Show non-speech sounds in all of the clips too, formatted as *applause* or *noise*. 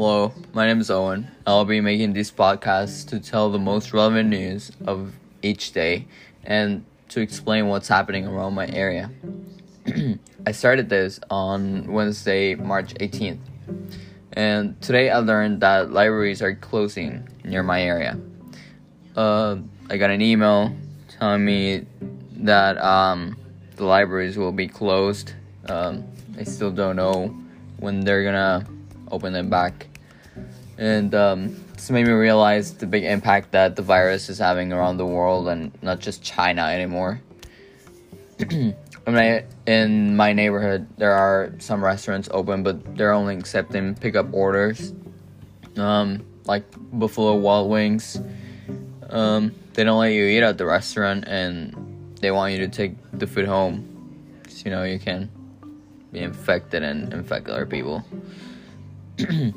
Hello, my name is Owen. I'll be making these podcasts to tell the most relevant news of each day and to explain what's happening around my area. *clears throat* I started this on Wednesday, March 18th, and today I learned that libraries are closing near my area. Uh, I got an email telling me that um, the libraries will be closed. Um, I still don't know when they're gonna open them back. And um, this made me realize the big impact that the virus is having around the world and not just China anymore. *clears throat* I mean, in my neighborhood, there are some restaurants open, but they're only accepting pickup orders. Um, like Buffalo Wild Wings, um, they don't let you eat at the restaurant, and they want you to take the food home. So, you know you can be infected and infect other people. *clears throat*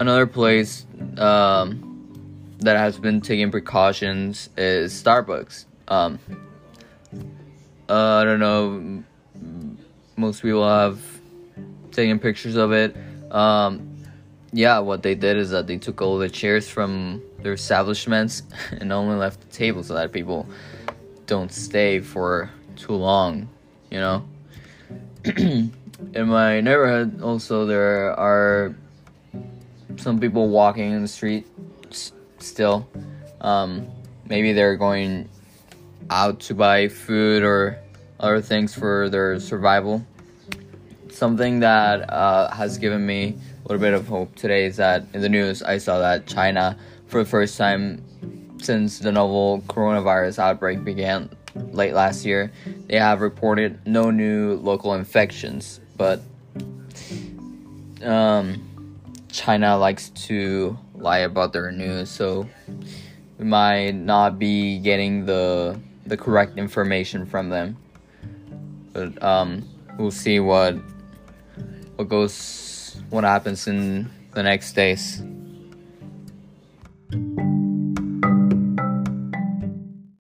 Another place um, that has been taking precautions is Starbucks. Um, uh, I don't know. Most people have taken pictures of it. Um, yeah, what they did is that they took all the chairs from their establishments *laughs* and only left the table so that people don't stay for too long, you know? *clears throat* in my neighborhood, also, there are some people walking in the street s- still. Um, maybe they're going out to buy food or other things for their survival. Something that uh, has given me a little bit of hope today is that in the news I saw that China, for the first time since the novel coronavirus outbreak began late last year, they have reported no new local infections, but um, China likes to lie about their news, so we might not be getting the the correct information from them. But um, we'll see what what goes what happens in the next days.